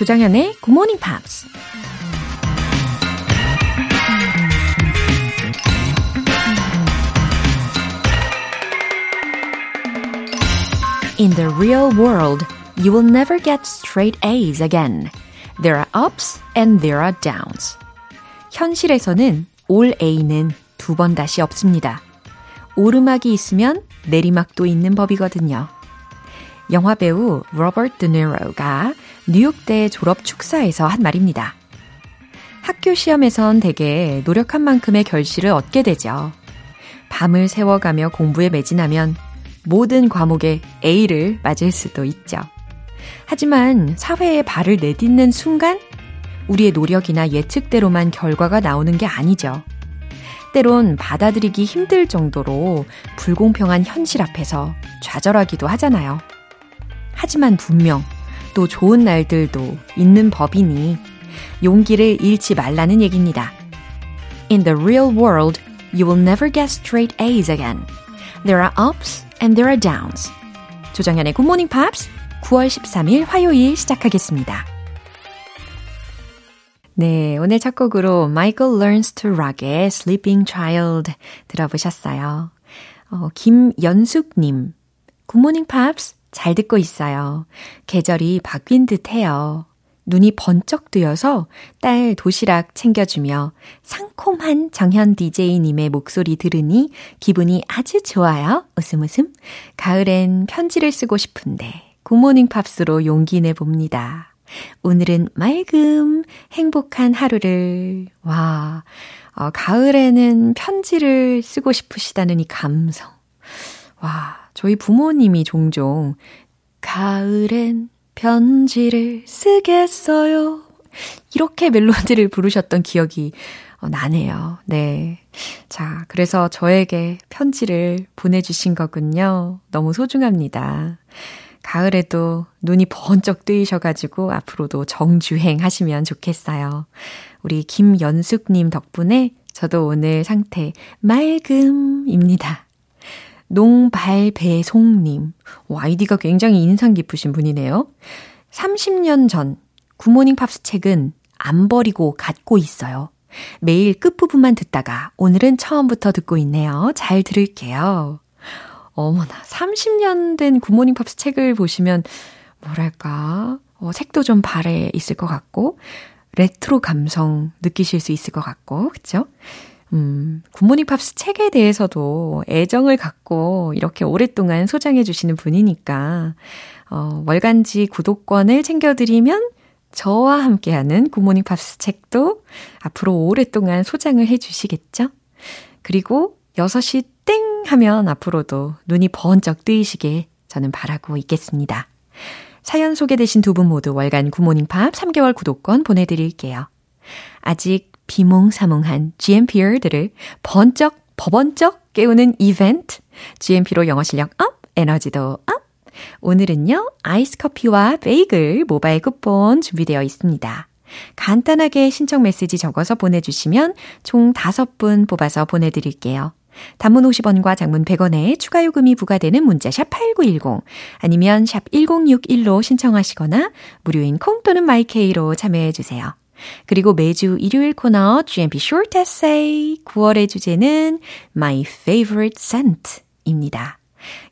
조장현의 Good Morning Pops. In the real world, you will never get straight A's again. There are ups and there are downs. 현실에서는 올 A는 두 번 다시 없습니다. 오르막이 있으면 내리막도 있는 법이거든요. 영화 배우 로버트 드네로가 뉴욕대 졸업 축사에서 한 말입니다. 학교 시험에선 대개 노력한 만큼의 결실을 얻게 되죠. 밤을 새워가며 공부에 매진하면 모든 과목에 A를 맞을 수도 있죠. 하지만 사회에 발을 내딛는 순간 우리의 노력이나 예측대로만 결과가 나오는 게 아니죠. 때론 받아들이기 힘들 정도로 불공평한 현실 앞에서 좌절하기도 하잖아요. 하지만 분명 또 좋은 날들도 있는 법이니 용기를 잃지 말라는 얘기입니다. In the real world, you will never get straight A's again. There are ups and there are downs. 조정현의 Good Morning Pops 9월 13일 화요일 시작하겠습니다. 네, 오늘 첫 곡으로 Michael Learns to Rock의 Sleeping Child 들어보셨어요. 어, 김연숙님, 굿모닝 팝스 잘 듣고 있어요. 계절이 바뀐 듯 해요. 눈이 번쩍 뜨여서 딸 도시락 챙겨주며 상콤한 정현 DJ님의 목소리 들으니 기분이 아주 좋아요. 웃음 웃음. 가을엔 편지를 쓰고 싶은데 굿모닝 팝스로 용기 내봅니다. 오늘은 맑음, 행복한 하루를. 와, 어, 가을에는 편지를 쓰고 싶으시다는 이 감성. 와, 저희 부모님이 종종 가을엔 편지를 쓰겠어요. 이렇게 멜로디를 부르셨던 기억이 어, 나네요. 네. 자, 그래서 저에게 편지를 보내주신 거군요. 너무 소중합니다. 가을에도 눈이 번쩍 뜨이셔가지고 앞으로도 정주행 하시면 좋겠어요. 우리 김연숙님 덕분에 저도 오늘 상태 맑음입니다. 농발배송님. 아이디가 굉장히 인상 깊으신 분이네요. 30년 전 굿모닝 팝스 책은 안 버리고 갖고 있어요. 매일 끝부분만 듣다가 오늘은 처음부터 듣고 있네요. 잘 들을게요. 어머나, 30년 된 굿모닝 팝스 책을 보시면, 뭐랄까, 어, 색도 좀 바래 있을 것 같고, 레트로 감성 느끼실 수 있을 것 같고, 그쵸? 음, 굿모닝 팝스 책에 대해서도 애정을 갖고 이렇게 오랫동안 소장해 주시는 분이니까, 어, 월간지 구독권을 챙겨드리면 저와 함께하는 굿모닝 팝스 책도 앞으로 오랫동안 소장을 해 주시겠죠? 그리고 6시 땡 하면 앞으로도 눈이 번쩍 뜨이시길 저는 바라고 있겠습니다. 사연 소개되신 두 분 모두 월간 굿모닝 팝스 3개월 구독권 보내드릴게요. 아직 비몽사몽한 GMPer들을 번쩍 버번쩍 깨우는 이벤트 GMP로 영어 실력 up, 에너지도 up. 오늘은요, 아이스 커피와 베이글 모바일 쿠폰 준비되어 있습니다. 간단하게 신청 메시지 적어서 보내주시면 총 5분 뽑아서 보내드릴게요. 단문 50원과 장문 100원에 추가 요금이 부과되는 문자 샵 8910 아니면 샵 1061로 신청하시거나 무료인 콩 또는 마이케이로 참여해 주세요. 그리고 매주 일요일 코너 GMP Short Essay 9월의 주제는 My Favorite Scent입니다.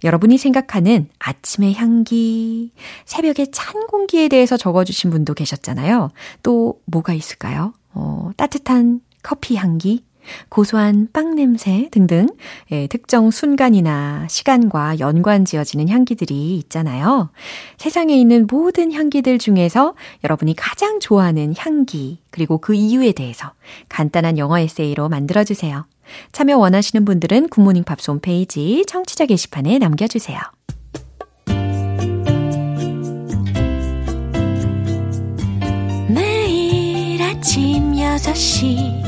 여러분이 생각하는 아침의 향기, 새벽의 찬 공기에 대해서 적어주신 분도 계셨잖아요. 또 뭐가 있을까요? 어, 따뜻한 커피 향기, 고소한 빵 냄새 등등 예, 특정 순간이나 시간과 연관 지어지는 향기들이 있잖아요. 세상에 있는 모든 향기들 중에서 여러분이 가장 좋아하는 향기 그리고 그 이유에 대해서 간단한 영어 에세이로 만들어 주세요. 참여 원하시는 분들은 굿모닝 팝스 홈페이지 청취자 게시판에 남겨 주세요. 매일 아침 6시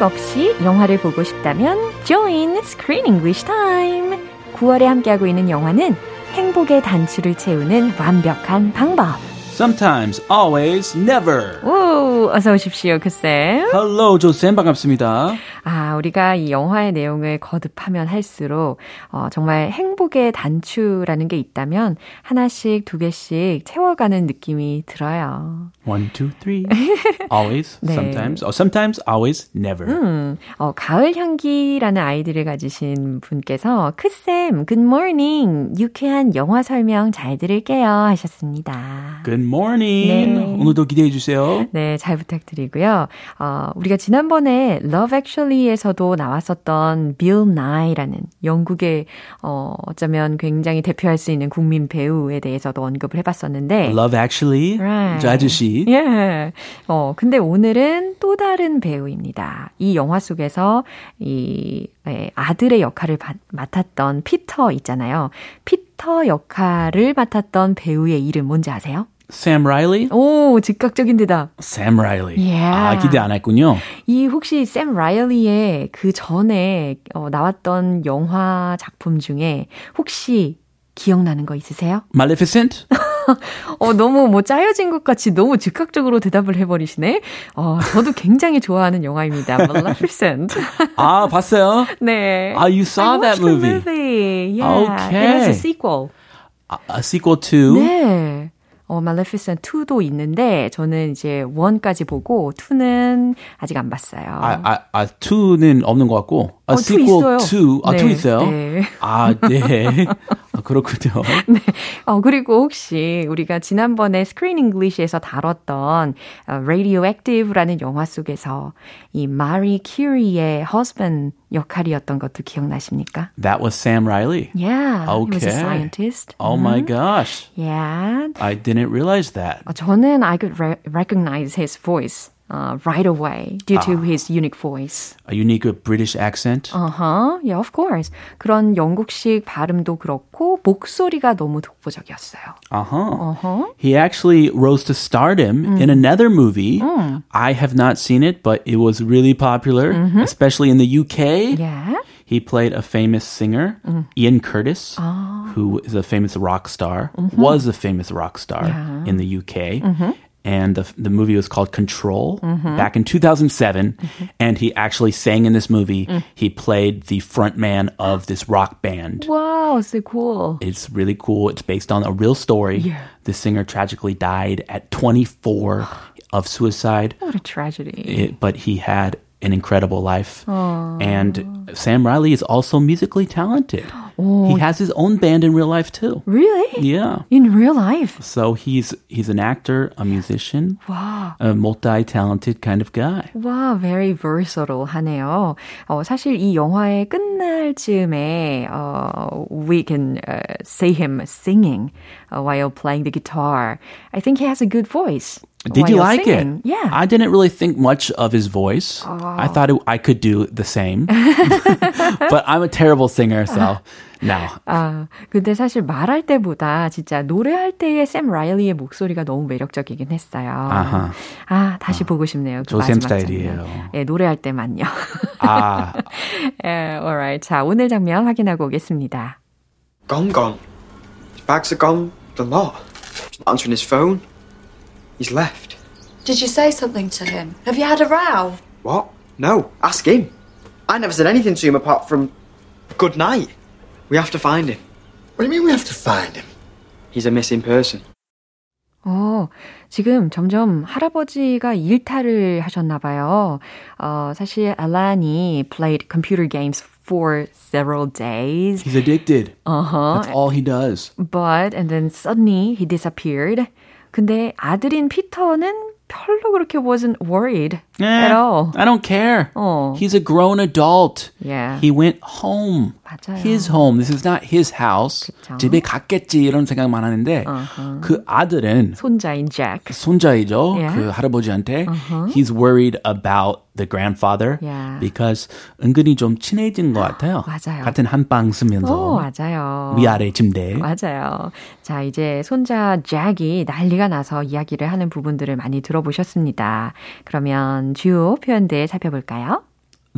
자막 없이 영화를 보고 싶다면 Join Screen English Time. 9월에 함께하고 있는 영화는 행복의 단추를 채우는 완벽한 방법. Sometimes, always, never. 오, 어서 오십시오, 그쌤. Hello, 조쌤 반갑습니다. 아, 우리가 이 영화의 내용을 거듭하면 할수록 어, 정말 행복의 단추라는 게 있다면 하나씩 두 개씩 채워가는 느낌이 들어요. One, two, three. Always, 네. sometimes, or sometimes, always, never. 음, 어, 가을 향기라는 아이디를 가지신 분께서 크쌤, good morning. 유쾌한 영화 설명 잘 들을게요 하셨습니다. Good morning. 네. 오늘도 기대해 주세요. 네, 잘 부탁드리고요. 어, 우리가 지난번에 Love Actually 에서도 나왔었던 빌 나이라는 영국의 어, 어쩌면 굉장히 대표할 수 있는 국민 배우에 대해서도 언급을 해봤었는데, Love Actually, Right. 저 아저씨. 예. 어, 근데 오늘은 또 다른 배우입니다. 이 영화 속에서 이 예, 아들의 역할을 바, 맡았던 피터 있잖아요. 피터 역할을 맡았던 배우의 이름 뭔지 아세요? Sam Riley? 오, 즉각적인 대답. Sam Riley. Yeah. 아, 기대 안 했군요. 이 혹시 샘 라이얼리의 그 전에 어, 나왔던 영화 작품 중에 혹시 기억나는 거 있으세요? Maleficent? 어, 너무 뭐 짜여진 것 같이 너무 즉각적으로 대답을 해버리시네. 어, 저도 굉장히 좋아하는 영화입니다. Maleficent. 아, 봤어요? 네. Ah, you saw I that movie. movie. Yeah. Okay. It has a sequel. 아, a sequel to? 네. 어, Maleficent 2도 있는데 저는 이제 1까지 보고 2는 아직 안 봤어요. 아, 아, 아, 2는 없는 것 같고. A 어, two sequel 있어요. to. 아, 네, 2 있어요? 네. 아, 네. 아, 그렇군요. 네. 어, 그리고 혹시 우리가 지난번에 Screen English에서 다뤘던 어, Radioactive라는 영화 속에서 이 마리 큐리의 husband 역할이었던 것도 기억나십니까? That was Sam Riley. Yeah, he was a Okay. scientist. Oh my gosh. Yeah. I didn't realize that. 어, 저는 I could re- recognize his voice uh, right away due to his unique voice. A unique British accent. Uh-huh. Yeah, of course. 그런 영국식 발음도 그렇고 목소리가 너무 독보적이었어요. Uh-huh. Uh-huh. He actually rose to stardom in another movie. I have not seen it, but it was really popular, especially in the UK. Yeah. He played a famous singer, Ian Curtis, who is a famous rock star, was a famous rock star in the UK. And the, the movie was called Control mm-hmm. back in 2007. Mm-hmm. And he actually sang in this movie. Mm. He played the frontman of this rock band. Wow, so cool. It's really cool. It's based on a real story. Yeah. The singer tragically died at 24 of suicide, What a tragedy. it, but he had an incredible life. And Sam Riley is also musically talented. He has his own band in real life too. Really? Yeah. In real life? So he's he's an actor, a musician, Wow. a multi-talented kind of guy. 와, very versatile 하네요. 어, 사실 이 영화의 끝날 즈음에, 어, we can uh, see him singing uh, while playing the guitar. I think he has a good voice. Did you like singing. it? Yeah. I didn't really think much of his voice. I thought it, I could do the same. but I'm a terrible singer, so no. 아, 근데 사실 말할 때보다 진짜 노래할 때의 샘 라일리의 목소리가 너무 매력적이긴 했어요. 아하. 아, 다시 보고 싶네요. 그 조샘 마지막 스타일이에요. 장면. 예, 노래할 때만요. Ah, 예, alright. 자, 오늘 장면 확인하고 오겠습니다. Gone, gone. His bags are gone. The lot. Answering his phone. He's left. Did you say something to him? Have you had a row? What? No. Ask him. I never said anything to him apart from good night. We have to find him. What do you mean we have to find him? He's a missing person. 어, 지금 점점 할아버지가 일탈을 하셨나 봐요. 어, 사실 알란이 played computer games for several days. he's addicted. Uh-huh. That's all he does. But and then suddenly he disappeared. 근데 아들인 피터는 별로 그렇게 wasn't worried Eh, at all. I don't care. 어. He's a grown adult. Yeah. He went home. 맞아요. His home. This is not his house. 그쵸. 집에 갔겠지 이런 생각만 하는데 그 아들은 손자인 잭. 손자이죠. Yeah. 그 할아버지한테 he's worried about the grandfather Yeah. because 은근히 좀 친해진 것 같아요. 맞아요. 같은 한방 쓰면서 오, 맞아요. 위아래 침대. 맞아요. 자, 이제 손자 잭이 난리가 나서 이야기를 하는 부분들을 많이 들어보셨습니다. 그러면 주요 표현들 살펴볼까요?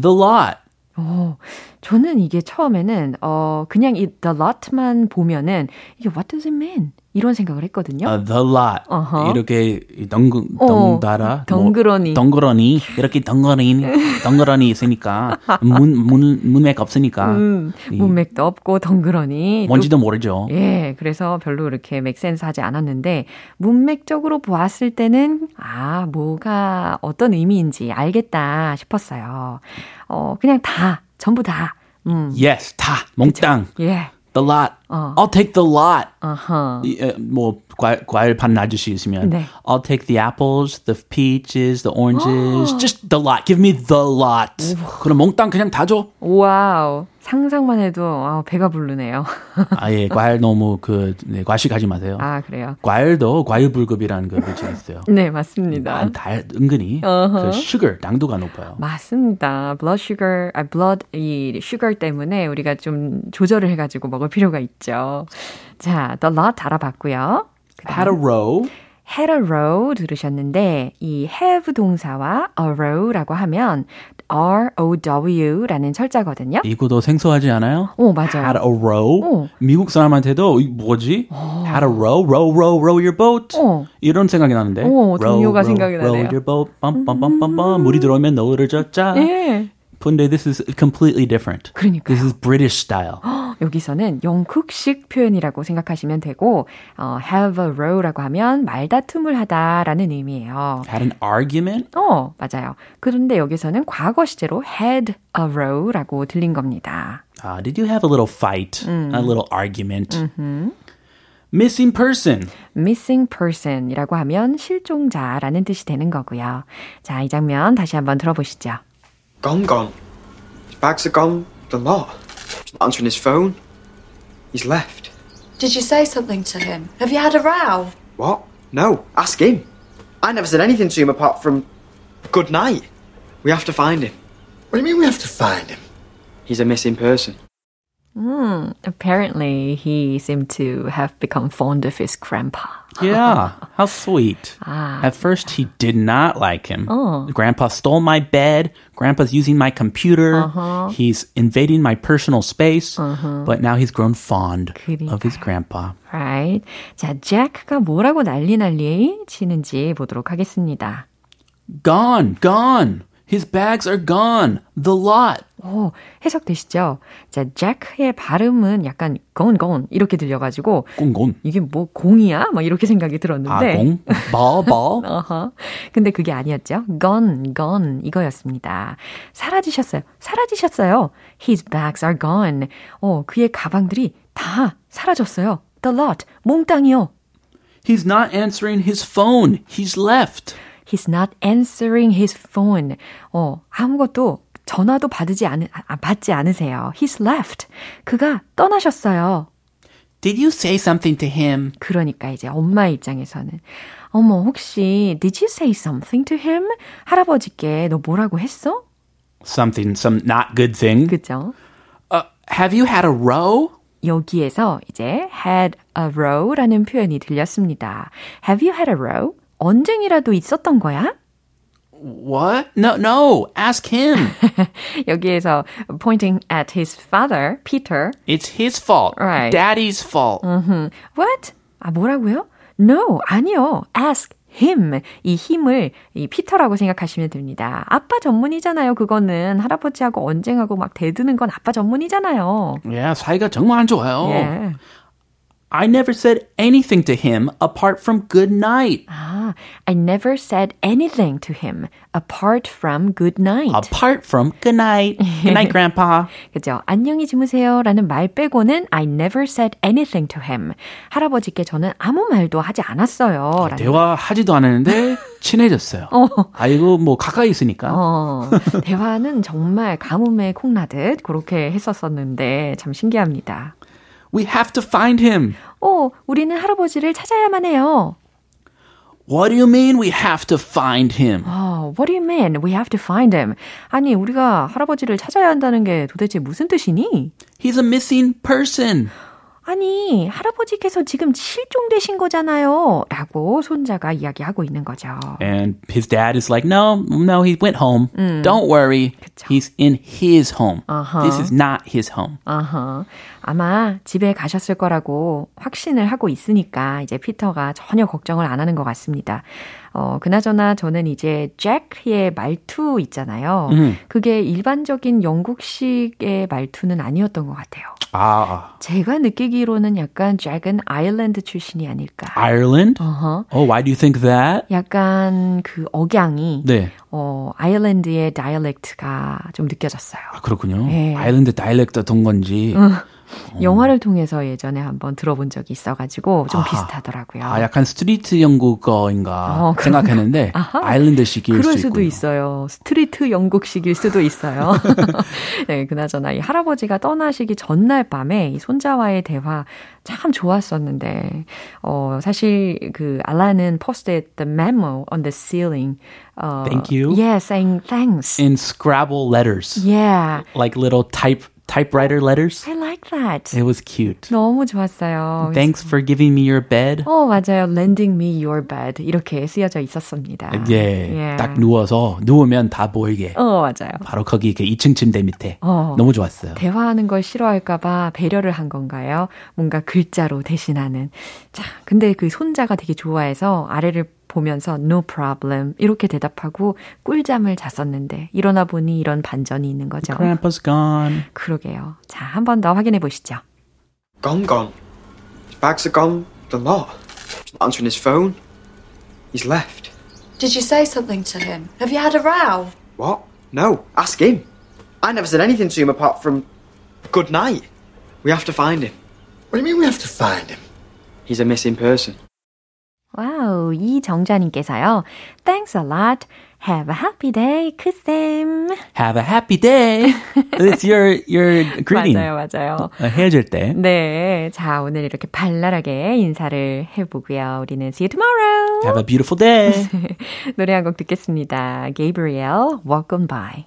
The lot. 어, 저는 이게 처음에는 어 그냥 이 the lot만 보면은 이게 what does it mean? 이런 생각을 했거든요. Uh, the lot. 어허. 이렇게 덩, 어, 덩달아. 덩그러니. 뭐, 덩그러니. 이렇게 덩그러니. 덩그러니 있으니까. 문, 문, 문맥 없으니까. 음, 이 문맥도 없고 덩그러니. 또 뭔지도 모르죠. 예, 그래서 별로 이렇게 맥센스 하지 않았는데, 문맥적으로 보았을 때는, 아, 뭐가 어떤 의미인지 알겠다 싶었어요. 어, 그냥 다, 전부 다. 음, Yes. 다. 몽땅. 예, The lot. 어. I'll take the lot. 어허. 이, 에, 뭐 과일, 과일 반 놔주시 있으면 네. I'll take the apples, the peaches, the oranges, just the lot. Give me the lot. 그럼 몽땅 그냥 다 줘. 와우. 상상만 해도, 아, 배가 부르네요. 아예 과일 너무 그 네, 과식하지 마세요. 아, 그래요. 과일도 과일불급이라는 그 물질 있어요. 네, 맞습니다. 아, 달 은근히 어허. 그 sugar 당도가 높아요. 맞습니다. blood sugar, 아, blood 이 sugar 때문에 우리가 좀 조절을 해가지고 먹을 필요가 있죠. 자, the lot 알아봤고요. Had a row. Had a row 들으셨는데 이 have 동사와 a row라고 하면 R-O-W라는 철자거든요. 이거도 생소하지 않아요? 오, 맞아요. Had a row. 어. 미국 사람한테도 이 뭐지? Had a row, row, row, row your boat. 어. 이런 생각이 나는데. 어, row, 동요가 row, 생각이 row 나네요. your boat. 빰빰빰빰빰. 물이 들어오면 너를 젓자. 예. 근데 this is completely different. 그러니까요. This is British style. 여기서는 영국식 표현이라고 생각하시면 되고 어, have a row라고 하면 말다툼을 하다라는 의미예요. Had an argument. 어, 맞아요. 그런데 여기서는 과거 시제로 had a row라고 들린 겁니다. Uh, did you have a little fight? A little argument? Missing person. missing person이라고 하면 실종자라는 뜻이 되는 거고요. 자, 이 장면 다시 한번 들어보시죠. Gone, gone. His bags are gone. The lot. He's not answering his phone. He's left. Did you say something to him? Have you had a row? What? No. Ask him. I never said anything to him apart from good night. We have to find him. What do you mean we have to find him? He's a missing person. Hmm, apparently he seemed to have become fond of his grandpa. Yeah, how sweet. At first, he did not like him. Grandpa stole my bed. Grandpa's using my computer. He's invading my personal space. But now he's grown fond of his grandpa. Right. 자, 잭가 뭐라고 난리 난리 치는지 보도록 하겠습니다. Gone, gone. His bags are gone. The lot. 오, 해석되시죠? 자, 잭의 발음은 약간 gone, gone 이렇게 들려가지고 꽁곤. 이게 뭐 공이야? 막 이렇게 생각이 들었는데. 아, 공? ball, ball. 어허. 근데 그게 아니었죠. gone, gone 이거였습니다. 사라지셨어요. 사라지셨어요. His bags are gone. 어, 그의 가방들이 다 사라졌어요. The lot, 몽땅이요. He's not answering his phone. He's left. He's not answering his phone. 어, 아무것도 전화도 받지 않, 아, 받지 않으세요. He's left. 그가 떠나셨어요. Did you say something to him? 그러니까 이제 엄마 입장에서는 어머 혹시 did you say something to him? 할아버지께 너 뭐라고 했어? Something, some not good thing. 그죠? Uh, have you had a row? 여기에서 이제 had a row라는 표현이 들렸습니다. Have you had a row? 언쟁이라도 있었던 거야? What? No, no. Ask him. 여기에서 pointing at his father, Peter. it's his fault. Right. Daddy's fault. What? 아 뭐라고요? No, 아니요. Ask him. 이 힘을 이 피터라고 생각하시면 됩니다. 아빠 전문이잖아요. 그거는 할아버지하고 언쟁하고 막 대드는 건 아빠 전문이잖아요. Yeah, 사이가 정말 안 좋아요. 예. I never said anything to him apart from good night. 아, I never said anything to him apart from good night. Apart from good night. Good night, grandpa. 그죠? 안녕히 주무세요 라는 말 빼고는 I never said anything to him. 할아버지께 저는 아무 말도 하지 않았어요. 라는 대화하지도 않았는데 친해졌어요. 아이고 뭐 가까이 있으니까. 어, 대화는 정말 가뭄에 콩나듯 그렇게 했었었는데 참 신기합니다. We have to find him. 어, 우리는 할아버지를 찾아야만 해요. What do you mean we have to find him? 어, what do you mean? We have to find him. 아니, 우리가 할아버지를 찾아야 한다는 게 도대체 무슨 뜻이니? He's a missing person. 아니, 할아버지께서 지금 실종되신 거잖아요. 라고 손자가 이야기하고 있는 거죠. And his dad is like, no, no, he went home. Don't worry. He's in his home. This is not his home. 아하. 아마 집에 가셨을 거라고 확신을 하고 있으니까 이제 피터가 전혀 걱정을 안 하는 것 같습니다. 어, 그나저나 저는 이제 잭의 말투 있잖아요. 그게 일반적인 영국식의 말투는 아니었던 것 같아요. 아, 제가 느끼기로는 약간 잭은 아일랜드 출신이 아닐까. Ireland? 어허. Oh, why do you think that? 약간 그 억양이 네. 어, 아일랜드의 다이얼렉트가 좀 느껴졌어요. 아, 그렇군요. 예. 아일랜드 다이렉트 어떤 건지. 영화를 통해서 예전에 한번 들어본 적이 있어가지고 좀 비슷하더라고요. 아, 약간 street 영국어인가 어? 생각했는데 아하. 아일랜드식일 그럴 수 수도 있군요. 있어요. street 영국식일 수도 있어요. 네, 그나저나 이 할아버지가 떠나시기 전날 밤에 이 손자와의 대화 참 좋았었는데, 어, 사실 그 알라는 posted the memo on the ceiling. 어, Thank you. Yeah, saying thanks. In Scrabble letters. Yeah, Like little type typewriter letters. I like that. It was cute. 너무 좋았어요. Thanks for giving me your bed. 어, 맞아요. Lending me your bed. 이렇게 쓰여져 있었습니다. 예, 예. 딱 누워서 누우면 다 보이게. 어, 맞아요. 바로 거기 그 2층 침대 밑에. 어. 너무 좋았어요. 대화하는 걸 싫어할까 봐 배려를 한 건가요? 뭔가 글자로 대신하는. 자, 근데 그 손자가 되게 좋아해서 아래를 보면서 no problem 이렇게 대답하고 꿀잠을 잤었는데 일어나 보니 이런 반전이 있는 거죠. Grandpa's gone. 그러게요. 자, 한 번 더 확인해 보시죠. Gone, gone. His bags are gone. The lot. He's not answering his phone. He's left. Did you say something to him? Have you had a row? What? No. Ask him. I never said anything to him apart from good night. We have to find him. What do you mean we have to find him? He's a missing person. 와우, 이정자님께서요. Thanks a lot. Have a happy day, 크쌤. Have a happy day. It's your your greeting. 맞아요, 맞아요. 어, 헤어질 때. 네. 자, 오늘 이렇게 발랄하게 인사를 해보고요. 우리는 see you tomorrow. Have a beautiful day. 노래 한 곡 듣겠습니다. Gabriel, Walk On By.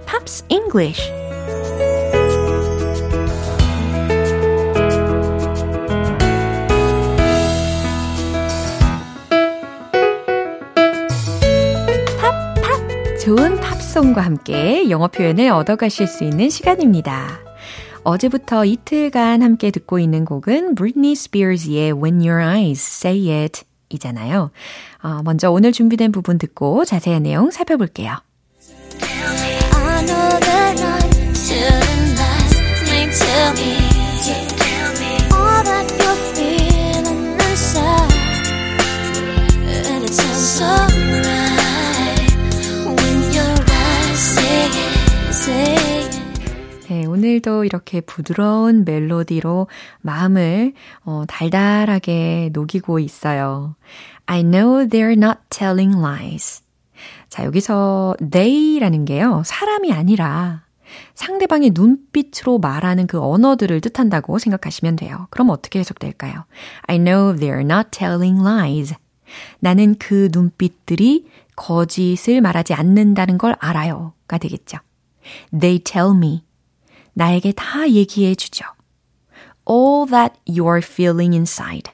Pops English. 팝팝 좋은 팝송과 함께 영어 표현을 얻어가실 수 있는 시간입니다. 어제부터 이틀간 함께 듣고 있는 곡은 Britney Spears의 When Your Eyes Say It 이잖아요. 어, 먼저 오늘 준비된 부분 듣고 자세한 내용 살펴볼게요. 오늘도 이렇게 부드러운 멜로디로 마음을 어, 달달하게 녹이고 있어요. I know they're not telling lies. 자, 여기서 they라는 게요, 사람이 아니라 상대방의 눈빛으로 말하는 그 언어들을 뜻한다고 생각하시면 돼요. 그럼 어떻게 해석될까요? I know they're not telling lies. 나는 그 눈빛들이 거짓을 말하지 않는다는 걸 알아요 가 되겠죠. They tell me. 나에게 다 얘기해 주죠. All that you're feeling inside.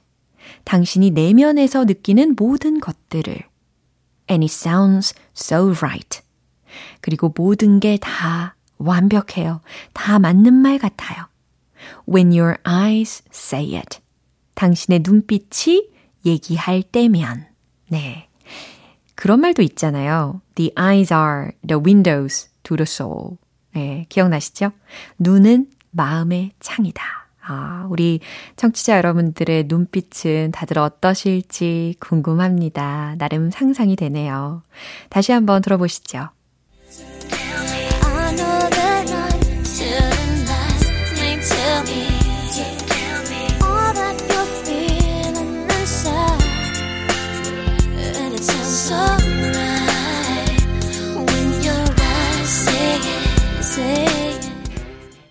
당신이 내면에서 느끼는 모든 것들을. And it sounds so right. 그리고 모든 게 다 완벽해요. 다 맞는 말 같아요. When your eyes say it. 당신의 눈빛이 얘기할 때면. 네. 그런 말도 있잖아요. The eyes are the windows to the soul. 네, 기억나시죠? 눈은 마음의 창이다. 아, 우리 청취자 여러분들의 눈빛은 다들 어떠실지 궁금합니다. 나름 상상이 되네요. 다시 한번 들어보시죠.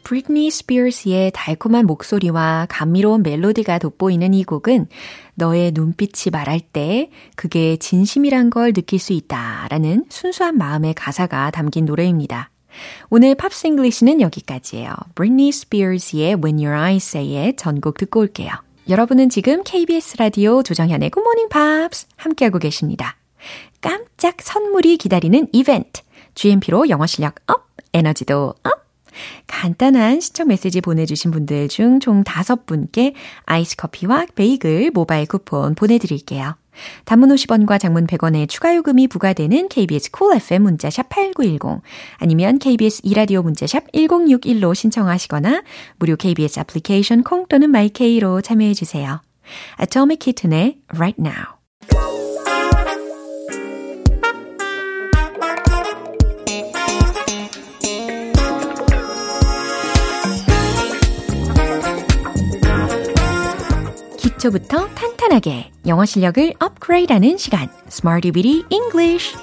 브리트니 스피어스의 달콤한 목소리와 감미로운 멜로디가 돋보이는 이 곡은 너의 눈빛이 말할 때 그게 진심이란 걸 느낄 수 있다라는 순수한 마음의 가사가 담긴 노래입니다. 오늘 Pops English는 여기까지예요. 브리트니 스피어스의 When Your Eyes Say It 전곡 듣고 올게요. 여러분은 지금 KBS 라디오 조정현의 Good Morning Pops 함께하고 계십니다. 깜짝 선물이 기다리는 이벤트. GMP로 영어 실력 up, 에너지도 up. 간단한 신청 메시지 보내주신 분들 중 총 5분께 아이스 커피와 베이글 모바일 쿠폰 보내드릴게요. 단문 50원과 장문 100원의 추가 요금이 부과되는 KBS Cool FM 문자샵 8910 아니면 KBS 2라디오 문자샵 1061로 신청하시거나 무료 KBS 애플리케이션 콩 또는 마이케이로 참여해 주세요. Atomic Kitten의 Right Now 기초부터 탄탄하게 영어 실력을 업그레이드하는 시간 Smarty Bitty English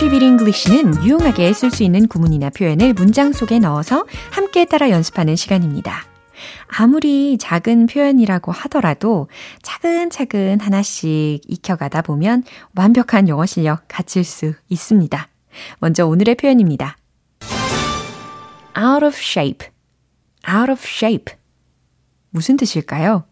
Bitty English는 유용하게 쓸 수 있는 구문이나 표현을 문장 속에 넣어서 함께 따라 연습하는 시간입니다. 아무리 작은 표현이라고 하더라도 차근차근 하나씩 익혀가다 보면 완벽한 영어 실력 갖출 수 있습니다. 먼저 오늘의 표현입니다. out of shape, out of shape. 무슨 뜻일까요?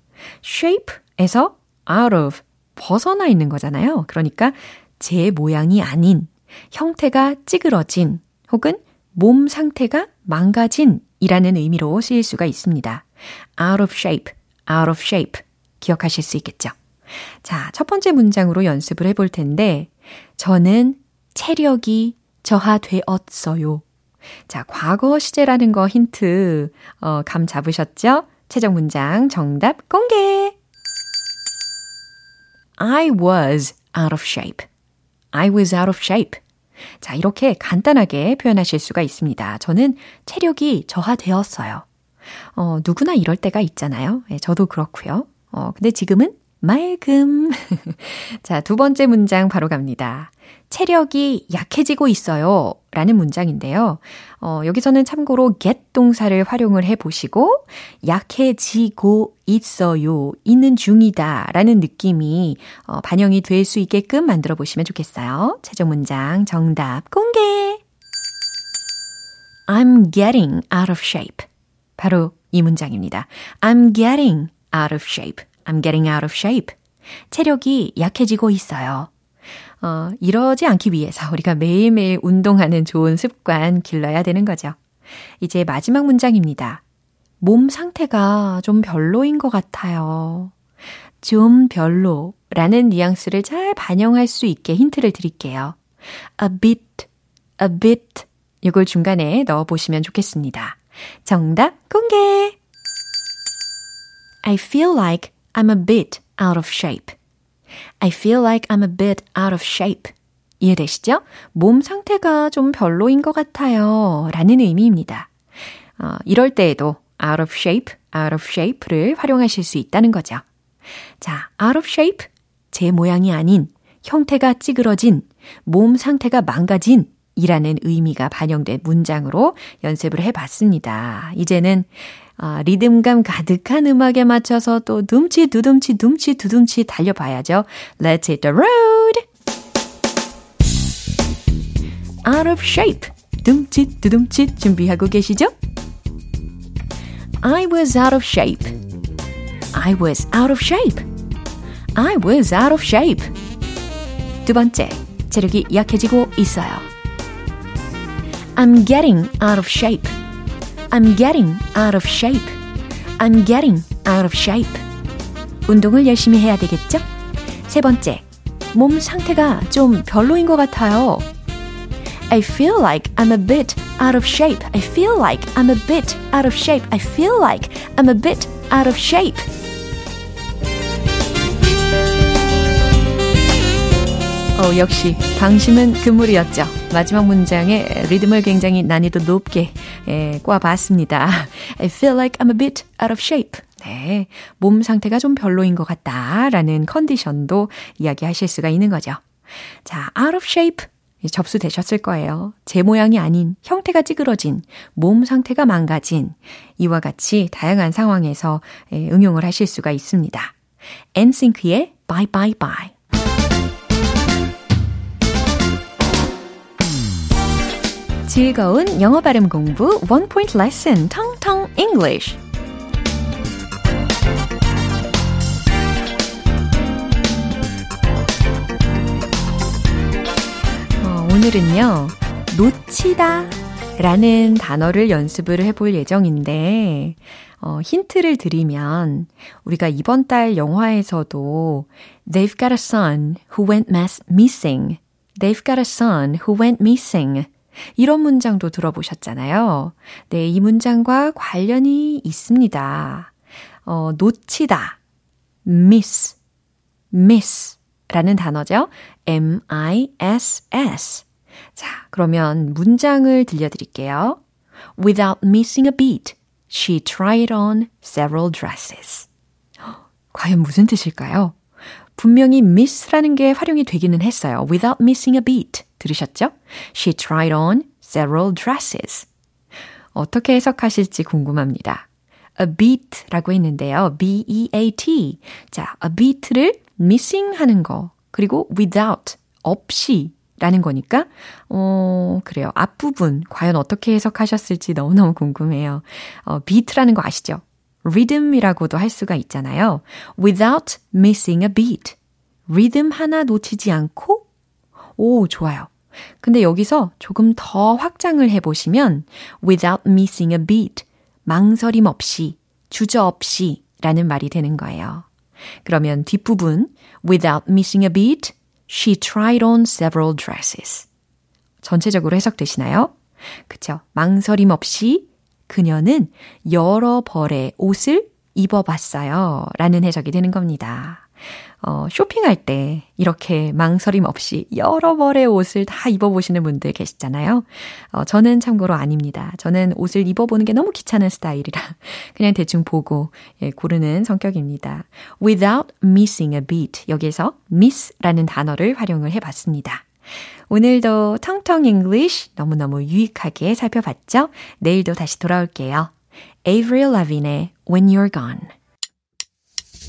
shape에서 out of, 벗어나 있는 거잖아요. 그러니까 제 모양이 아닌, 형태가 찌그러진, 혹은 몸 상태가 망가진 이라는 의미로 쓰일 수가 있습니다. out of shape, out of shape. 기억하실 수 있겠죠? 자, 첫 번째 문장으로 연습을 해볼 텐데, 저는 체력이 저하되었어요. 자, 과거 시제라는 거 힌트, 어, 감 잡으셨죠? 최종 문장 정답 공개! I was out of shape. I was out of shape. 자, 이렇게 간단하게 표현하실 수가 있습니다. 저는 체력이 저하되었어요. 어, 누구나 이럴 때가 있잖아요. 예, 저도 그렇고요. 어, 근데 지금은 맑음. 자, 두 번째 문장 바로 갑니다. 체력이 약해지고 있어요. 라는 문장인데요. 어, 여기서는 참고로 get 동사를 활용을 해 보시고, 약해지고 있어요. 있는 중이다. 라는 느낌이 어, 반영이 될 수 있게끔 만들어 보시면 좋겠어요. 최종 문장 정답 공개! I'm getting out of shape. 바로 이 문장입니다. I'm getting out of shape. I'm getting out of shape. 체력이 약해지고 있어요. 어, 이러지 않기 위해서 우리가 매일매일 운동하는 좋은 습관 길러야 되는 거죠. 이제 마지막 문장입니다. 몸 상태가 좀 별로인 것 같아요. 좀 별로 라는 뉘앙스를 잘 반영할 수 있게 힌트를 드릴게요. a bit, a bit. 이걸 중간에 넣어 보시면 좋겠습니다. 정답 공개! I feel like I'm a bit out of shape. I feel like I'm a bit out of shape. 이해되시죠? 몸 상태가 좀 별로인 것 같아요. 라는 의미입니다. 어, 이럴 때에도 out of shape, out of shape를 활용하실 수 있다는 거죠. 자, out of shape, 제 모양이 아닌, 형태가 찌그러진, 몸 상태가 망가진 이라는 의미가 반영된 문장으로 연습을 해봤습니다. 이제는 아, 리듬감 가득한 음악에 맞춰서 또 둠치 두둠치 둠치 두둠치 달려봐야죠. Let's hit the road! Out of shape. 둠치 두둠치 준비하고 계시죠? I was out of shape. I was out of shape. I was out of shape. 두 번째, 체력이 약해지고 있어요. I'm getting out of shape. I'm getting out of shape. I'm getting out of shape. 운동을 열심히 해야 되겠죠? 세 번째, 몸 상태가 좀 별로인 것 같아요. I feel like I'm a bit out of shape. I feel like I'm a bit out of shape. I feel like I'm a bit out of shape. 어, 역시 방심은 금물이었죠. 마지막 문장에 리듬을 굉장히 난이도 높게 예, 꽈봤습니다. I feel like I'm a bit out of shape. 네, 몸 상태가 좀 별로인 것 같다라는 컨디션도 이야기하실 수가 있는 거죠. 자, out of shape 접수되셨을 거예요. 제 모양이 아닌 형태가 찌그러진 몸 상태가 망가진 이와 같이 다양한 상황에서 응용을 하실 수가 있습니다. 엔싱크의 Bye Bye Bye 즐거운 영어 발음 공부 원 포인트 레슨 텅텅 English 어, 오늘은요 놓치다 라는 단어를 연습을 해볼 예정인데 어, 힌트를 드리면 우리가 이번 달 영화에서도 They've got a son who went missing. They've got a son who went missing. 이런 문장도 들어보셨잖아요. 네, 이 문장과 관련이 있습니다. 어, 놓치다, miss, miss 라는 단어죠. m-i-s-s. 자, 그러면 문장을 들려드릴게요. Without missing a beat, she tried on several dresses. 과연 무슨 뜻일까요? 분명히 miss라는 게 활용이 되기는 했어요. Without missing a beat. 들으셨죠? She tried on several dresses. 어떻게 해석하실지 궁금합니다. a beat라고 했는데요. B-E-A-T. 자, a beat를 missing 하는 거. 그리고 without, 없이 라는 거니까, 어, 그래요. 앞부분, 과연 어떻게 해석하셨을지 너무너무 궁금해요. 어, beat라는 거 아시죠? rhythm이라고도 할 수가 있잖아요. without missing a beat. 리듬 하나 놓치지 않고, 오, 좋아요. 근데 여기서 조금 더 확장을 해보시면, without missing a beat. 망설임 없이, 주저 없이 라는 말이 되는 거예요. 그러면 뒷부분, without missing a beat, she tried on several dresses. 전체적으로 해석되시나요? 그쵸. 망설임 없이 그녀는 여러 벌의 옷을 입어봤어요. 라는 해석이 되는 겁니다. 어, 쇼핑할 때 이렇게 망설임 없이 여러 벌의 옷을 다 입어보시는 분들 계시잖아요. 어, 저는 참고로 아닙니다. 저는 옷을 입어보는 게 너무 귀찮은 스타일이라 그냥 대충 보고 예, 고르는 성격입니다. Without missing a beat. 여기에서 miss라는 단어를 활용을 해봤습니다. 오늘도 텅텅 English 너무너무 유익하게 살펴봤죠? 내일도 다시 돌아올게요. Avril Lavigne의 When You're Gone.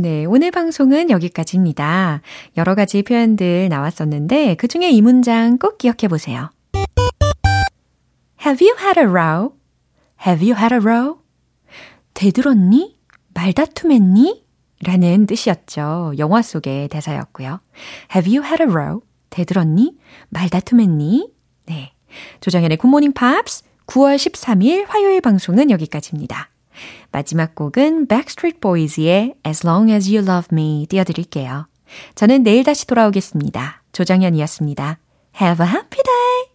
네, 오늘 방송은 여기까지입니다. 여러 가지 표현들 나왔었는데 그 중에 이 문장 꼭 기억해 보세요. Have you had a row? Have you had a row? 대들었니? 말다툼했니? 라는 뜻이었죠. 영화 속의 대사였고요. Have you had a row? 대들었니? 말다툼했니? 네. 조정현의 굿모닝 팝스 9월 13일 화요일 방송은 여기까지입니다. 마지막 곡은 Backstreet Boys의 As Long As You Love Me 띄워드릴게요. 저는 내일 다시 돌아오겠습니다. 조정현이었습니다. Have a happy day!